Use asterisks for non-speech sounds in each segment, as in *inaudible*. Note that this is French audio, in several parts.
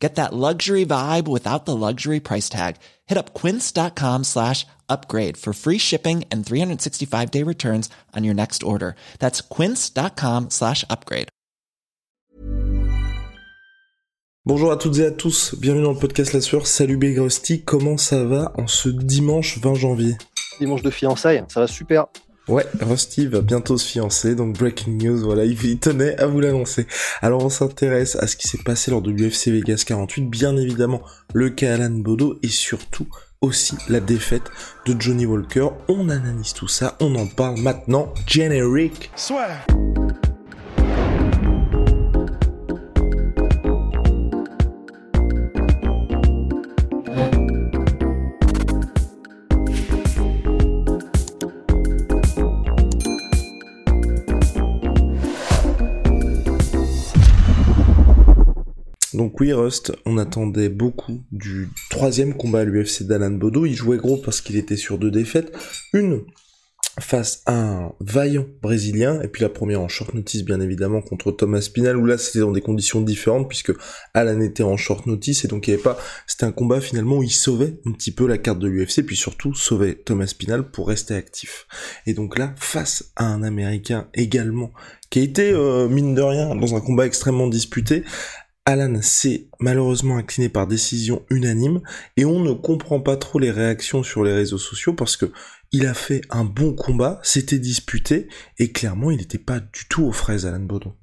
Get that luxury vibe without the luxury price tag. Hit up quince.com slash upgrade for free shipping and 365 day returns on your next order. That's quince.com slash upgrade. Bonjour à toutes et à tous, bienvenue dans le podcast La Sueur. Salut Big Rusty, comment ça va en ce dimanche 20 janvier? Dimanche de fiançailles, ça va super. Ouais, Rusty va bientôt se fiancer, donc breaking news, voilà, il, tenait à vous l'annoncer. Alors on s'intéresse à ce qui s'est passé lors de l'UFC Vegas 48, bien évidemment le cas Alan Bodo et surtout aussi la défaite de Johnny Walker. On analyse tout ça, on en parle maintenant. Generic. Soit. On attendait beaucoup du troisième combat à l'UFC d'Alan Bodo. Il jouait gros parce qu'il était sur deux défaites. Une face à un vaillant brésilien, et puis la première en short notice bien évidemment contre Thomas Spinal, où là c'était dans des conditions différentes puisque Alan était en short notice, et donc il n'y avait pas... C'était un combat finalement où il sauvait un petit peu la carte de l'UFC, puis surtout sauvait Thomas Spinal pour rester actif. Et donc là, face à un Américain également, qui a été, euh, mine de rien, dans un combat extrêmement disputé, Alan s'est malheureusement incliné par décision unanime et on ne comprend pas trop les réactions sur les réseaux sociaux parce que il a fait un bon combat, c'était disputé et clairement il n'était pas du tout aux fraises Alan Baudon.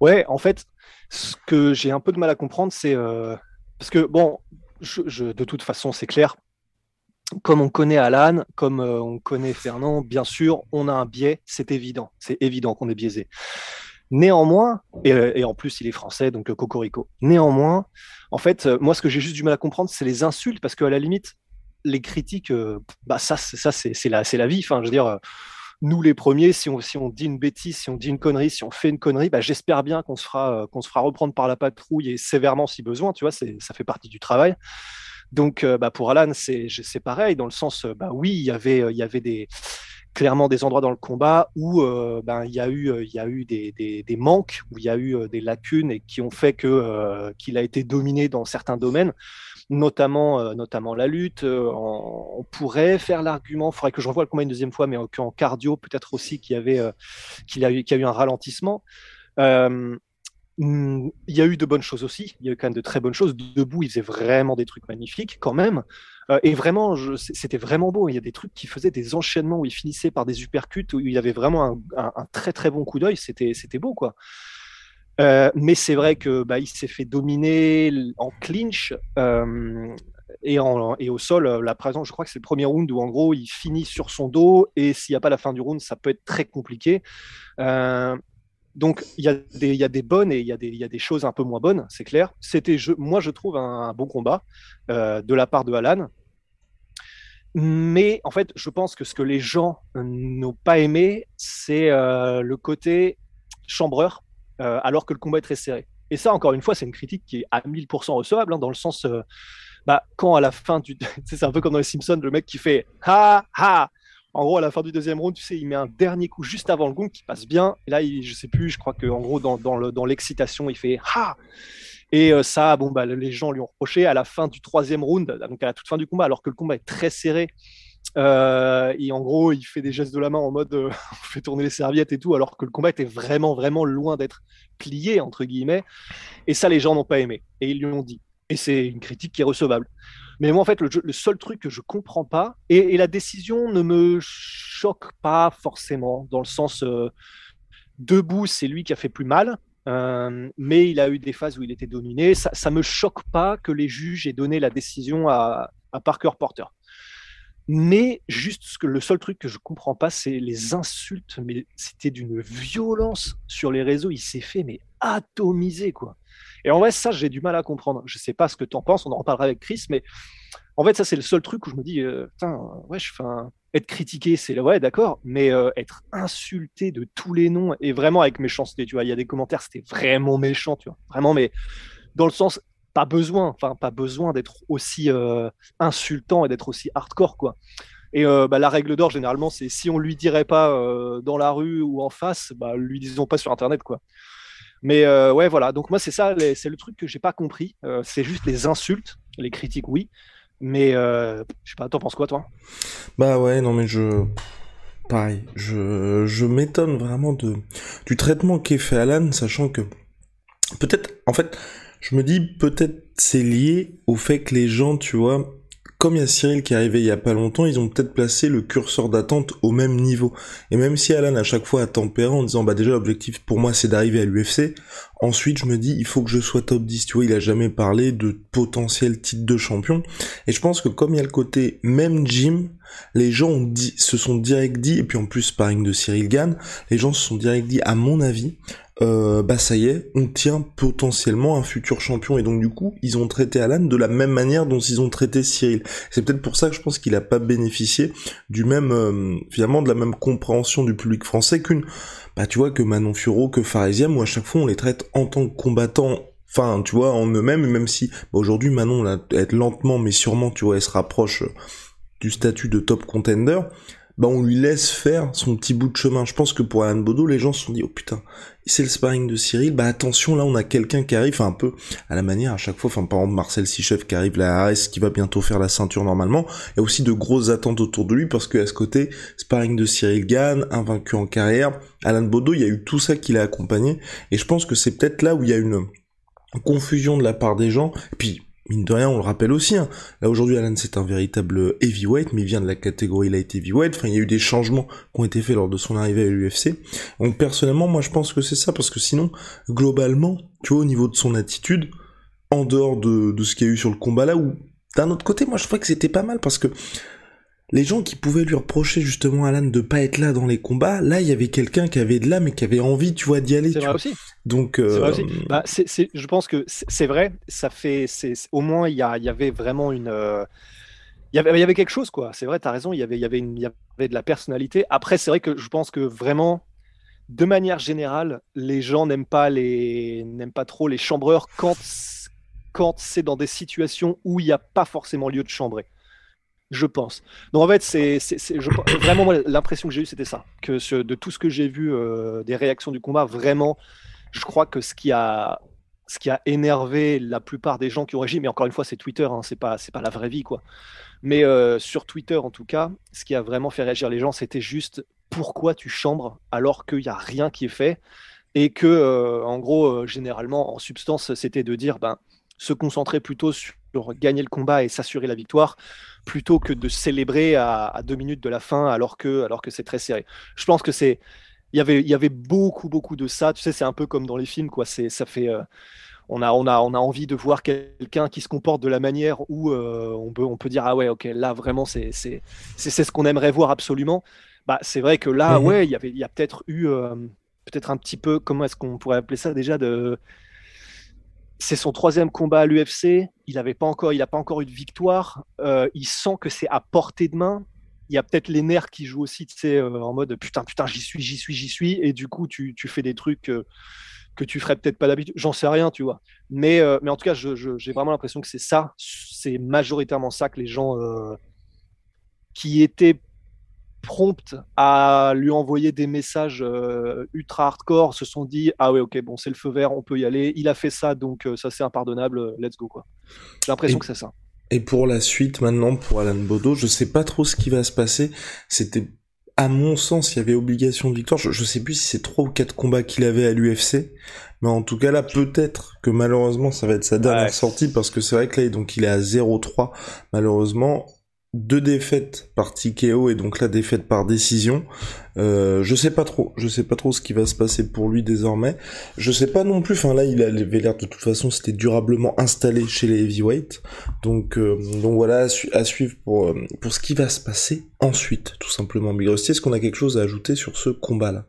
Ouais, en fait, ce que j'ai un peu de mal à comprendre, c'est euh, parce que bon, de toute façon, c'est clair. Comme on connaît Alan, comme euh, on connaît Fernand, bien sûr, on a un biais, c'est évident, c'est évident qu'on est biaisé. Néanmoins, euh, et, en plus il est français, donc euh, Cocorico. Néanmoins, en fait, euh, moi ce que j'ai juste du mal à comprendre, c'est les insultes, parce qu'à la limite, les critiques, bah ça, ça c'est la, la vie. Enfin, je veux dire, nous les premiers, si on, si on dit une bêtise, si on dit une connerie, si on fait une connerie, bah, j'espère bien qu'on se fera, se fera reprendre par la patrouille et sévèrement si besoin. Tu vois, ça fait partie du travail. Donc, bah, pour Alan, c'est pareil dans le sens, bah oui, il y avait, il y avait des clairement des endroits dans le combat où euh, ben, il y a eu, euh, y a eu des, des, manques, où il y a eu euh, des lacunes et qui ont fait que qu'il a été dominé dans certains domaines, notamment, notamment la lutte. On, pourrait faire l'argument, il faudrait que je revoie le combat une deuxième fois, mais en, cardio, peut-être aussi qu'il y, avait, qu'il a, eu, qu'il y a eu un ralentissement. Hmm, il y a eu de bonnes choses aussi. Il y a eu quand même de très bonnes choses. Debout, il faisait vraiment des trucs magnifiques quand même. Euh, et vraiment, c'était vraiment beau. Il y a des trucs qui faisaient des enchaînements où il finissait par des uppercuts, où il avait vraiment un, très très bon coup d'œil. C'était beau, quoi. Euh, mais c'est vrai que bah, il s'est fait dominer en clinch euh, et, et, au sol. La présence, je crois que c'est le premier round où en gros il finit sur son dos et s'il n'y a pas la fin du round, ça peut être très compliqué. Donc il y, a des, bonnes et il y, a des, y a des choses un peu moins bonnes, c'est clair. C'était, moi je trouve, un, bon combat euh, de la part de Alan. Mais en fait, je pense que ce que les gens n'ont pas aimé, c'est euh, le côté chambreur, euh, alors que le combat est très serré. Et ça, encore une fois, c'est une critique qui est à 1000% recevable, hein, dans le sens, bah, quand à la fin du... *laughs* c'est un peu comme dans les Simpsons, le mec qui fait « ha ha !» En gros, à la fin du deuxième round, tu sais, il met un dernier coup juste avant le gong qui passe bien. Et là, il, je sais plus, je crois qu'en gros, dans, l'excitation, il fait Ha Et euh, ça, bon, bah, les gens lui ont reproché à la fin du troisième round, donc à la toute fin du combat, alors que le combat est très serré. Euh, en gros, il fait des gestes de la main en mode euh, *laughs* on fait tourner les serviettes et tout, alors que le combat était vraiment, vraiment loin d'être plié, entre guillemets. Et ça, les gens n'ont pas aimé. Et ils lui ont dit. Et c'est une critique qui est recevable. Mais moi, en fait, le, seul truc que je comprends pas, et, la décision ne me choque pas forcément, dans le sens euh, debout, c'est lui qui a fait plus mal, euh, mais il a eu des phases où il était dominé. Ça, ça me choque pas que les juges aient donné la décision à, Parker Porter. Mais juste ce que le seul truc que je comprends pas, c'est les insultes. Mais c'était d'une violence sur les réseaux. Il s'est fait mais atomiser quoi. Et en vrai, ça, j'ai du mal à comprendre. Je sais pas ce que tu en penses, on en reparlera avec Chris, mais en fait, ça, c'est le seul truc où je me dis, euh, putain, ouais, je, être critiqué, c'est ouais, d'accord, mais euh, être insulté de tous les noms et vraiment avec méchanceté, tu vois, il y a des commentaires, c'était vraiment méchant, tu vois, vraiment, mais dans le sens, pas besoin, enfin, pas besoin d'être aussi euh, insultant et d'être aussi hardcore, quoi. Et euh, bah, la règle d'or, généralement, c'est si on lui dirait pas dans la rue ou en face, bah, lui disons pas sur Internet, quoi. Mais ouais, voilà. Donc moi, c'est ça, c'est le truc que j'ai pas compris. c'est juste les insultes, les critiques, oui, mais euh, je sais pas, t'en penses quoi toi? Bah ouais, non mais je... Pareil, je, je m'étonne vraiment de du traitement qu'est fait Alan, sachant que peut-être, en fait, je me dis peut-être c'est lié au fait que les gens, tu vois, comme il y a Cyril qui est arrivé il y a pas longtemps, ils ont peut-être placé le curseur d'attente au même niveau. Et même si Alan à chaque fois a tempéré en disant bah déjà l'objectif pour moi c'est d'arriver à l'UFC, ensuite je me dis il faut que je sois top 10, tu vois, il a jamais parlé de potentiel titre de champion. Et je pense que comme il y a le côté même Jim, les gens se sont direct dit, et puis en plus sparring de Cyril Gann, les gens se sont direct dit à mon avis, euh, bah ça y est, on tient potentiellement un futur champion. Et donc du coup, ils ont traité Alan de la même manière dont ils ont traité Cyril. C'est peut-être pour ça que je pense qu'il a pas bénéficié du même, euh, finalement, de la même compréhension du public français qu'une, bah tu vois, que Manon Furo, que Farisiam, où à chaque fois on les traite en tant que combattants enfin tu vois en eux-mêmes même si bah, aujourd'hui Manon là, lentement mais sûrement tu vois elle se rapproche du statut de top contender bah on lui laisse faire son petit bout de chemin. Je pense que pour Alan Bodo, les gens se sont dit, oh putain, c'est le sparring de Cyril, bah attention, là on a quelqu'un qui arrive, un peu à la manière à chaque fois, enfin par exemple Marcel Sichef qui arrive là, AS qui va bientôt faire la ceinture normalement, il y a aussi de grosses attentes autour de lui parce que à ce côté, sparring de Cyril Gann, invaincu en carrière, Alan Bodo, il y a eu tout ça qui l'a accompagné, et je pense que c'est peut-être là où il y a une confusion de la part des gens, puis mine de rien, on le rappelle aussi. Hein. Là aujourd'hui, Alan c'est un véritable heavyweight, mais il vient de la catégorie light heavyweight. Enfin, il y a eu des changements qui ont été faits lors de son arrivée à l'UFC. Donc personnellement, moi je pense que c'est ça, parce que sinon, globalement, tu vois, au niveau de son attitude, en dehors de, de ce qu'il y a eu sur le combat là, où d'un autre côté, moi je trouvais que c'était pas mal parce que les gens qui pouvaient lui reprocher justement à Alan de pas être là dans les combats, là il y avait quelqu'un qui avait de l'âme et qui avait envie, tu vois, d'y aller. C'est vrai aussi. Donc, euh... vrai aussi. Bah, je pense que c'est vrai. Ça fait, au moins il y, y, avait vraiment une. Euh, il y, avait, il y avait quelque chose quoi. C'est vrai, tu as raison. Il y avait, il y avait, une, il y avait de la personnalité. Après, c'est vrai que je pense que vraiment, de manière générale, les gens n'aiment pas les, n'aiment pas trop les chambreurs quand quand c'est dans des situations où il n'y a pas forcément lieu de chambrer je pense. Donc en fait, c'est vraiment l'impression que j'ai eue, c'était ça. Que de tout ce que j'ai vu euh, des réactions du combat, vraiment, je crois que ce qui a ce qui a énervé la plupart des gens qui ont réagi, mais encore une fois, c'est Twitter, hein, c'est pas c'est pas la vraie vie quoi. Mais euh, sur Twitter en tout cas, ce qui a vraiment fait réagir les gens, c'était juste pourquoi tu chambres alors qu'il n'y a rien qui est fait et que euh, en gros, généralement, en substance, c'était de dire ben se concentrer plutôt sur gagner le combat et s'assurer la victoire plutôt que de célébrer à, deux minutes de la fin alors que, alors que c'est très serré. Je pense que c'est. Il y avait, il y avait beaucoup, beaucoup de ça. Tu sais, c'est un peu comme dans les films, quoi. C'est, ça fait. Euh, on a, on, a, on a envie de voir quelqu'un qui se comporte de la manière où euh, on, peut, on peut dire ah ouais ok là vraiment c'est c'est ce qu'on aimerait voir absolument bah c'est vrai que là mhm. ouais il y avait il y a peut-être eu euh, peut-être un petit peu comment est-ce qu'on pourrait appeler ça déjà de c'est son troisième combat à l'UFC. Il n'avait pas encore, il n'a pas encore eu de victoire. Euh, il sent que c'est à portée de main. Il y a peut-être les nerfs qui jouent aussi, tu euh, en mode putain, putain, j'y suis, j'y suis, j'y suis. Et du coup, tu, fais des trucs euh, que tu ferais peut-être pas d'habitude. J'en sais rien, tu vois. Mais, mais en tout cas, j'ai vraiment l'impression que c'est ça, c'est majoritairement ça que les gens qui étaient promptes à lui envoyer des messages euh, ultra hardcore se sont dit ah ouais ok bon c'est le feu vert on peut y aller. Il a fait ça donc euh, ça c'est impardonnable let's go quoi. J'ai l'impression que c'est ça. et pour la suite maintenant pour Alan Bodo je sais pas trop ce qui va se passer. C'était à mon sens il y avait obligation de victoire. Je, sais plus si c'est trois ou quatre combats qu'il avait à l'UFC mais en tout cas là peut-être que malheureusement ça va être sa dernière sortie parce que c'est vrai que là donc il est à 0-3 malheureusement deux défaites par TKO et donc la défaite par décision. Euh, je sais pas trop, je sais pas trop ce qui va se passer pour lui désormais. Je sais pas non plus. Enfin là, il avait l'air de toute façon, c'était durablement installé chez les heavyweights. Donc euh, donc voilà à, suivre pour euh, pour ce qui va se passer ensuite, tout simplement. Big est-ce qu'on a quelque chose à ajouter sur ce combat-là?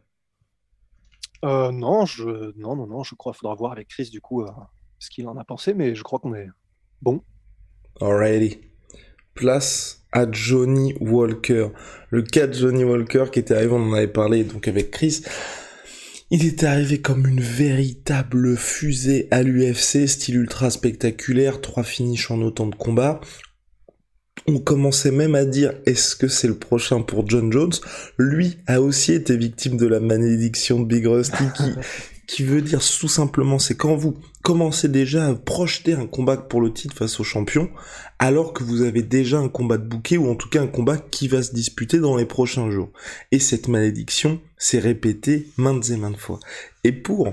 Non, je non non non, je crois qu'il faudra voir avec Chris du coup ce qu'il en a pensé, mais je crois qu'on est bon. Alrighty. Place à Johnny Walker. Le cas de Johnny Walker qui était arrivé, on en avait parlé donc avec Chris. Il était arrivé comme une véritable fusée à l'UFC, style ultra spectaculaire, trois finishes en autant de combats. On commençait même à dire est-ce que c'est le prochain pour John Jones? Lui a aussi été victime de la malédiction de Big Rusty qui, *laughs* qui veut dire tout simplement c'est quand vous commencez déjà à projeter un combat pour le titre face au champion alors que vous avez déjà un combat de bouquet ou en tout cas un combat qui va se disputer dans les prochains jours. Et cette malédiction s'est répétée maintes et maintes fois. Et pour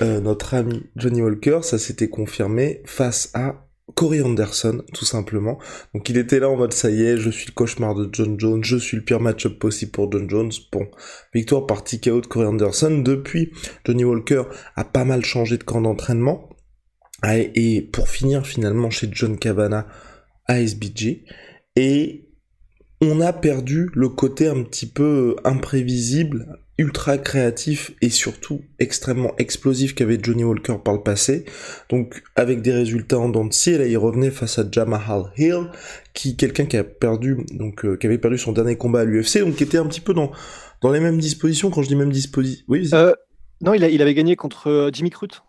euh, notre ami Johnny Walker, ça s'était confirmé face à Corey Anderson, tout simplement. Donc il était là en mode ça y est, je suis le cauchemar de John Jones, je suis le pire match-up possible pour John Jones. Bon, victoire par TKO de Corey Anderson. Depuis, Johnny Walker a pas mal changé de camp d'entraînement. Et pour finir finalement chez John Cavana à SBG. Et on a perdu le côté un petit peu imprévisible, ultra créatif et surtout extrêmement explosif qu'avait Johnny Walker par le passé. Donc avec des résultats en dents de scie, là il revenait face à Jamal Hill, qui quelqu'un qui a perdu donc euh, qui avait perdu son dernier combat à l'UFC, donc qui était un petit peu dans dans les mêmes dispositions. Quand je dis mêmes dispositions, oui. Euh, non, il, a, il avait gagné contre euh, Jimmy Crute.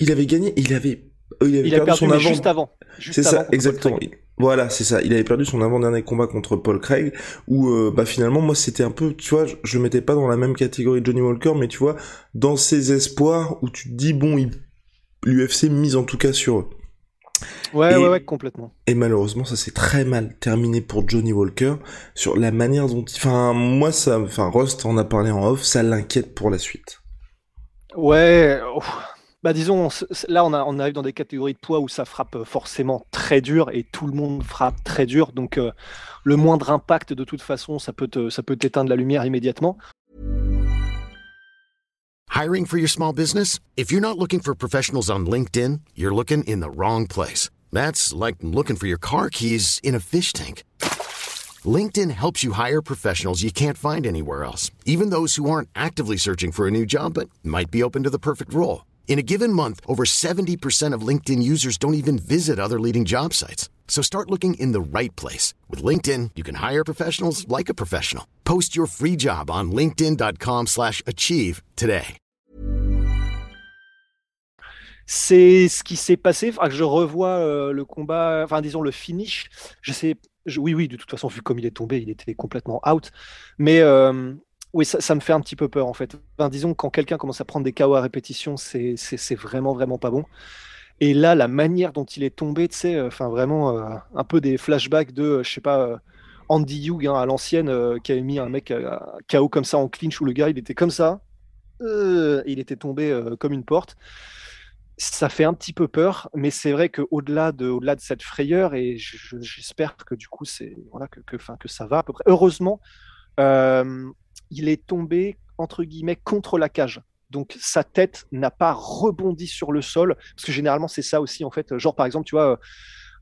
Il avait gagné, il avait il avait il perdu, son avant. juste avant. C'est ça, exactement. Voilà, c'est ça. Il avait perdu son avant-dernier combat contre Paul Craig, où euh, bah finalement moi c'était un peu, tu vois, je, je mettais pas dans la même catégorie de Johnny Walker, mais tu vois, dans ses espoirs où tu te dis bon, l'UFC mise en tout cas sur eux. Ouais, ouais, ouais, complètement. Et malheureusement, ça s'est très mal terminé pour Johnny Walker sur la manière dont, enfin, moi ça, enfin, Rust en a parlé en off, ça l'inquiète pour la suite. Ouais. Bah disons, là on, a, on, arrive dans des catégories de poids où ça frappe euh, forcément très dur et tout le monde frappe très dur. Donc euh, le moindre impact de toute façon, ça peut, te, ça t'éteindre la lumière immédiatement. Hiring for your small business? If you're not looking for professionals on LinkedIn, you're looking in the wrong place. That's like looking for your car keys in a fish tank. LinkedIn helps you hire professionals you can't find anywhere else, even those who aren't actively searching for a new job but might be open to the perfect role. In a given month, over 70% of LinkedIn users don't even visit other leading job sites. So start looking in the right place. With LinkedIn, you can hire professionals like a professional. Post your free job on linkedin.com slash achieve today. C'est ce qui s'est passé. Enfin, je revois euh, le combat, enfin disons le finish. Je sais, oui, oui, de toute façon, vu comme il est tombé, il était complètement out. Mais... Euh, oui, ça, me fait un petit peu peur en fait. disons quand quelqu'un commence à prendre des KO à répétition, c'est vraiment, vraiment pas bon. Et là, la manière dont il est tombé, tu sais, euh, vraiment euh, un peu des flashbacks de, euh, je sais pas, Andy Hugh hein, à l'ancienne, qui avait mis un mec KO comme ça en clinch où le gars il était comme ça, il était tombé comme une porte. Ça fait un petit peu peur, mais c'est vrai qu'au-delà de, au -delà de cette frayeur, et j'espère que du coup, c'est voilà, que, que, que ça va à peu près. Heureusement, il est tombé, entre guillemets, contre la cage. Donc sa tête n'a pas rebondi sur le sol, parce que généralement c'est ça aussi en fait. Genre par exemple, tu vois, euh,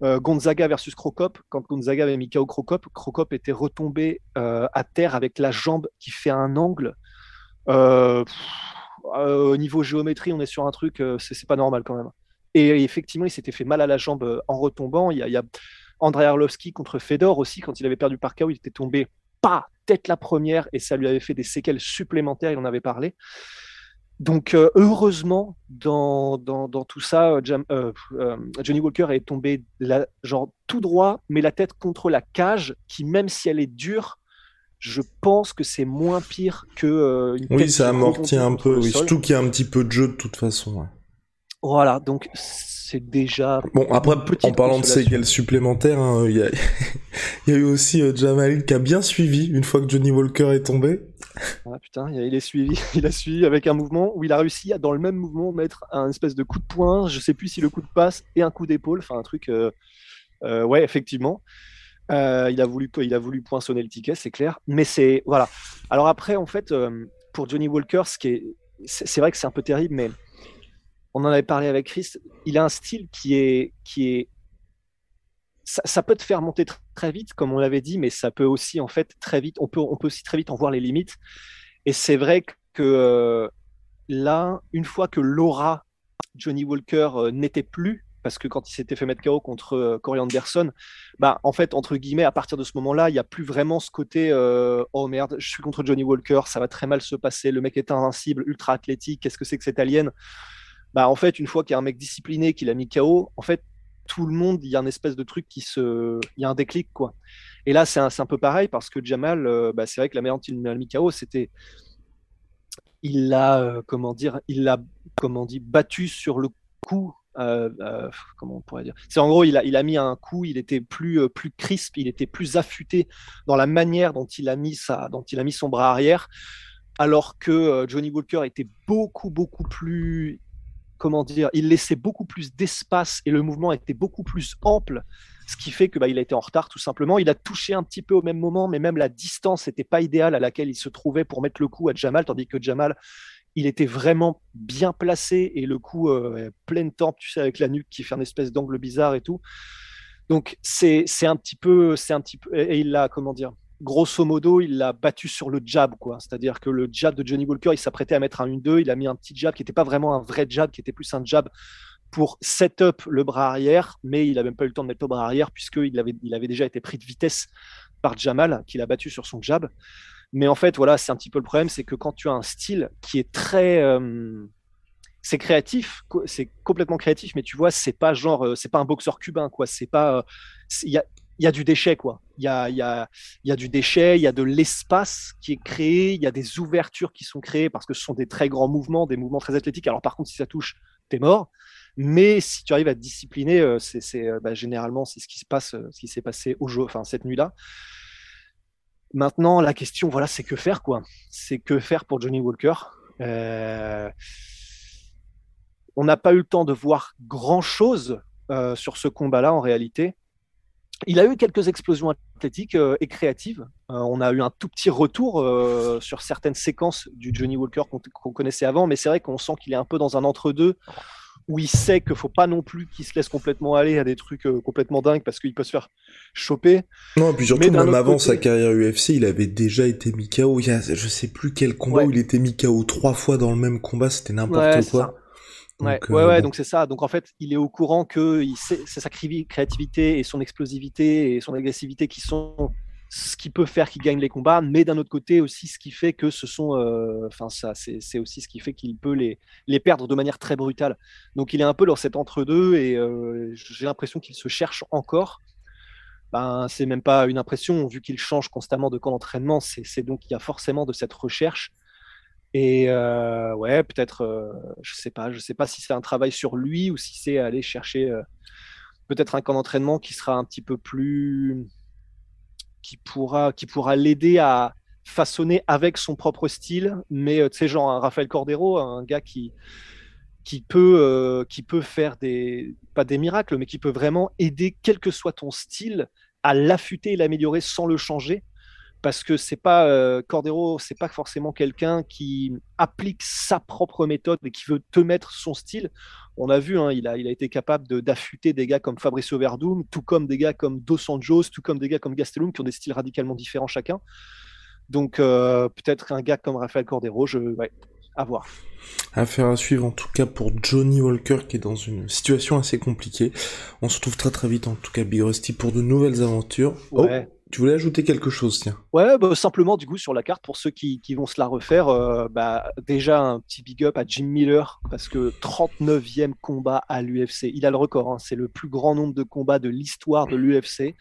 euh, Gonzaga versus Crocop, quand Gonzaga avait mis KO Crocop, Crocop était retombé euh, à terre avec la jambe qui fait un angle. au niveau géométrie, on est sur un truc, c'est pas normal quand même. Et, effectivement, il s'était fait mal à la jambe en retombant. Il y a, il y a Andrei Arlovski contre Fedor aussi, quand il avait perdu par KO, il était tombé pas tête la première et ça lui avait fait des séquelles supplémentaires, il en avait parlé. Donc euh, heureusement, dans, dans, tout ça, euh, euh, Johnny Walker est tombé genre tout droit, mais la tête contre la cage, qui même si elle est dure, je pense que c'est moins pire que une Oui, ça amortit un peu, oui, surtout qu'il y a un petit peu de jeu de toute façon. Voilà, donc c'est déjà. Bon, après, en parlant de séquelles supplémentaires, hein, il y, a... *laughs* y, a eu aussi euh, Jamal qui a bien suivi une fois que Johnny Walker est tombé. Ah putain, il est suivi, *laughs* il a suivi avec un mouvement où il a réussi à, dans le même mouvement, mettre un espèce de coup de poing, je sais plus si le coup de passe et un coup d'épaule, enfin un truc. Euh, euh, ouais, effectivement. il, a voulu, il a voulu poinçonner le ticket, c'est clair. Mais c'est. Voilà. Alors après, en fait, pour Johnny Walker, ce qui est. C'est vrai que c'est un peu terrible, mais on en avait parlé avec Chris, il a un style qui est, qui est ça, peut te faire monter très vite, comme on l'avait dit, mais ça peut aussi, en fait, très vite, on peut, on peut aussi très vite en voir les limites. Et c'est vrai que euh, là, une fois que l'aura Johnny Walker euh, n'était plus, parce que quand il s'était fait mettre KO contre euh, Corey Anderson, bah, en fait, entre guillemets, à partir de ce moment-là, il n'y a plus vraiment ce côté euh, oh merde, je suis contre Johnny Walker, ça va très mal se passer, le mec est invincible, ultra athlétique, qu'est-ce que c'est que cette alien? Bah, En fait, une fois qu'il y a un mec discipliné qui l'a mis KO, en fait, tout le monde, il y a un espèce de truc qui se. Il y a un déclic, quoi. Et là, c'est un, un, peu pareil parce que Jamal, euh, bah, c'est vrai que la meilleure dont il l'a mis KO, c'était il l'a, euh, comment dire, il l'a, comment dit, battu sur le coup. Euh, comment on pourrait dire C'est en gros, il a, il a mis un coup, il était plus, plus crisp, il était plus affûté dans la manière dont il a mis sa, dont il a mis son bras arrière, alors que Johnny Walker était beaucoup, beaucoup plus comment dire, il laissait beaucoup plus d'espace et le mouvement était beaucoup plus ample, ce qui fait que bah, il a été en retard tout simplement. Il a touché un petit peu au même moment, mais même la distance n'était pas idéale à laquelle il se trouvait pour mettre le coup à Jamal, tandis que Jamal, il était vraiment bien placé et le coup euh, plein temps, tu sais, avec la nuque qui fait un espèce d'angle bizarre et tout. Donc c'est un petit peu, c'est un petit peu, et il l'a comment dire, grosso modo, il l'a battu sur le jab, quoi. C'est-à-dire que le jab de Johnny Walker, il s'apprêtait à mettre un 1-2, il a mis un petit jab qui n'était pas vraiment un vrai jab, qui était plus un jab pour set up le bras arrière, mais il n'a même pas eu le temps de mettre le bras arrière puisqu'il avait, il avait déjà été pris de vitesse par Jamal, qui l'a battu sur son jab. Mais en fait, voilà, c'est un petit peu le problème, c'est que quand tu as un style qui est très, euh, c'est créatif, c'est complètement créatif, mais tu vois, c'est pas genre, euh, c'est pas un boxeur cubain, quoi. C'est pas, euh, il y a, il y a du déchet, quoi. Il y a, y, a, y a du déchet, il y a de l'espace qui est créé, il y a des ouvertures qui sont créées parce que ce sont des très grands mouvements, des mouvements très athlétiques. Alors, par contre, si ça touche, t'es mort. Mais si tu arrives à te discipliner, euh, c'est euh, bah, généralement c'est ce qui se passe, euh, ce qui s'est passé au jeu, enfin cette nuit-là. Maintenant, la question, voilà, c'est que faire, quoi. C'est que faire pour Johnny Walker. On n'a pas eu le temps de voir grand-chose sur ce combat-là en réalité. Il a eu quelques explosions athlétiques euh, et créatives. Euh, on a eu un tout petit retour euh, sur certaines séquences du Johnny Walker qu'on connaissait avant, mais c'est vrai qu'on sent qu'il est un peu dans un entre-deux où il sait qu'il faut pas non plus qu'il se laisse complètement aller à des trucs complètement dingues parce qu'il peut se faire choper. Non, et puis surtout, même avant sa carrière UFC, il avait déjà été mis KO. Il y a, je sais plus quel combat où il était mis KO trois fois dans le même combat, c'était n'importe quoi. Ouais, donc, ouais, ouais, donc c'est ça. Donc en fait, il est au courant que c'est sa créativité et son explosivité et son agressivité qui sont ce qui peut faire qu'il gagne les combats, mais d'un autre côté aussi ce qui fait que ce sont, euh, enfin ça, c'est aussi ce qui fait qu'il peut les, les perdre de manière très brutale. Donc il est un peu dans cet entre-deux et euh, j'ai l'impression qu'il se cherche encore. Ben, c'est même pas une impression, vu qu'il change constamment de camp d'entraînement, c'est donc il y a forcément de cette recherche. Et euh, ouais, peut-être, euh, je sais pas, je sais pas si c'est un travail sur lui ou si c'est aller chercher euh, peut-être un camp d'entraînement qui sera un petit peu plus, qui pourra, qui pourra l'aider à façonner avec son propre style. Mais tu sais, genre un Raphaël Cordero, un gars qui qui peut, qui peut faire des, pas des miracles, mais qui peut vraiment aider, quel que soit ton style, à l'affûter et l'améliorer sans le changer parce que c'est pas euh, Cordero, c'est pas forcément quelqu'un qui applique sa propre méthode et qui veut te mettre son style. On a vu, hein, il, a, il a été capable d'affûter des gars comme Fabricio Verdum, tout comme des gars comme Dos Anjos, tout comme des gars comme Gastelum, qui ont des styles radicalement différents chacun. Donc euh, peut-être un gars comme Rafael Cordero, je, ouais, à voir. Affaire à suivre en tout cas pour Johnny Walker qui est dans une situation assez compliquée. On se retrouve très très vite en tout cas Big Rusty pour de nouvelles aventures. Ouais. Oh. Tu voulais ajouter quelque chose, tiens? Ouais, bah, simplement, du coup, sur la carte, pour ceux qui, vont se la refaire, euh, bah, déjà un petit big up à Jim Miller, parce que 39e combat à l'UFC. Il a le record, hein. c'est le plus grand nombre de combats de l'histoire de l'UFC.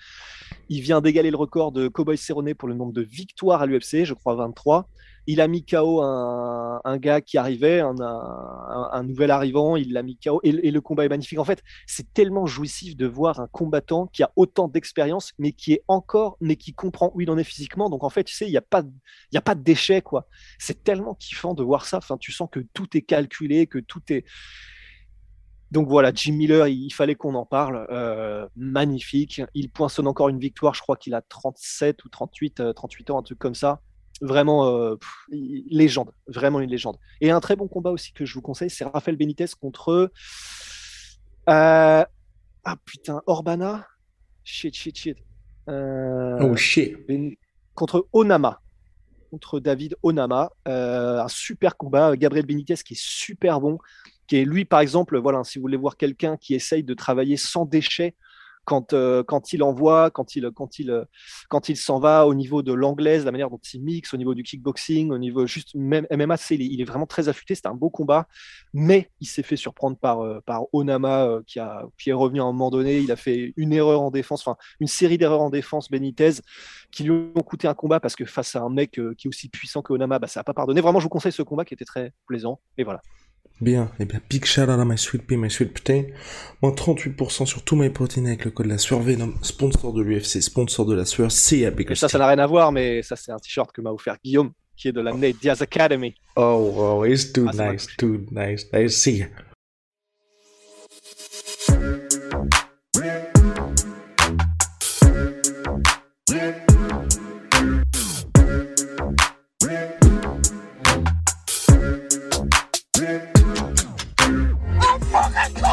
Il vient d'égaler le record de Cowboy Cerrone pour le nombre de victoires à l'UFC, je crois 23 il a mis KO un, gars qui arrivait, un, nouvel arrivant, il l'a mis KO et, le combat est magnifique. En fait, c'est tellement jouissif de voir un combattant qui a autant d'expérience, mais qui est encore, mais qui comprend où il en est physiquement. Donc en fait, tu sais, il n'y a pas, a pas de déchets quoi. C'est tellement kiffant de voir ça. Enfin, tu sens que tout est calculé, que tout est donc voilà, Jim Miller, il, fallait qu'on en parle. Euh, magnifique. Il poinçonne encore une victoire. Je crois qu'il a 37 ou 38, 38 euh, ans, un truc comme ça vraiment euh, légende, vraiment une légende. Et un très bon combat aussi que je vous conseille, c'est Rafael Benitez contre euh, ah putain Orbana, shit shit shit. Euh, oh shit. Contre Onama, contre David Onama, un super combat. Gabriel Benitez qui est super bon, qui est lui, par exemple, voilà, si vous voulez voir quelqu'un qui essaye de travailler sans déchets, quand, euh, quand il envoie, quand il, quand il, euh, s'en va au niveau de l'anglaise, la manière dont il mixe, au niveau du kickboxing, au niveau juste même MMA, il est, vraiment très affûté. C'était un beau combat, mais il s'est fait surprendre par, euh, Onama qui, a, qui est revenu à un moment donné. Il a fait une erreur en défense, enfin une série d'erreurs en défense, Benitez, qui lui ont coûté un combat parce que face à un mec qui est aussi puissant que Onama, bah, ça n'a pas pardonné. Vraiment, je vous conseille ce combat qui était très plaisant. Et voilà. Bien, et eh bien, big shout out à my sweet pea, my sweet protein. Moins 38% sur tout my protein avec le code la sueur Venom, sponsor de l'UFC, sponsor de la sueur, c'est à Ça, ça n'a rien à voir, mais ça, c'est un t-shirt que m'a offert Guillaume, qui est de la Nate Diaz Academy. Oh, oh, it's too ah, nice, too nice. I see.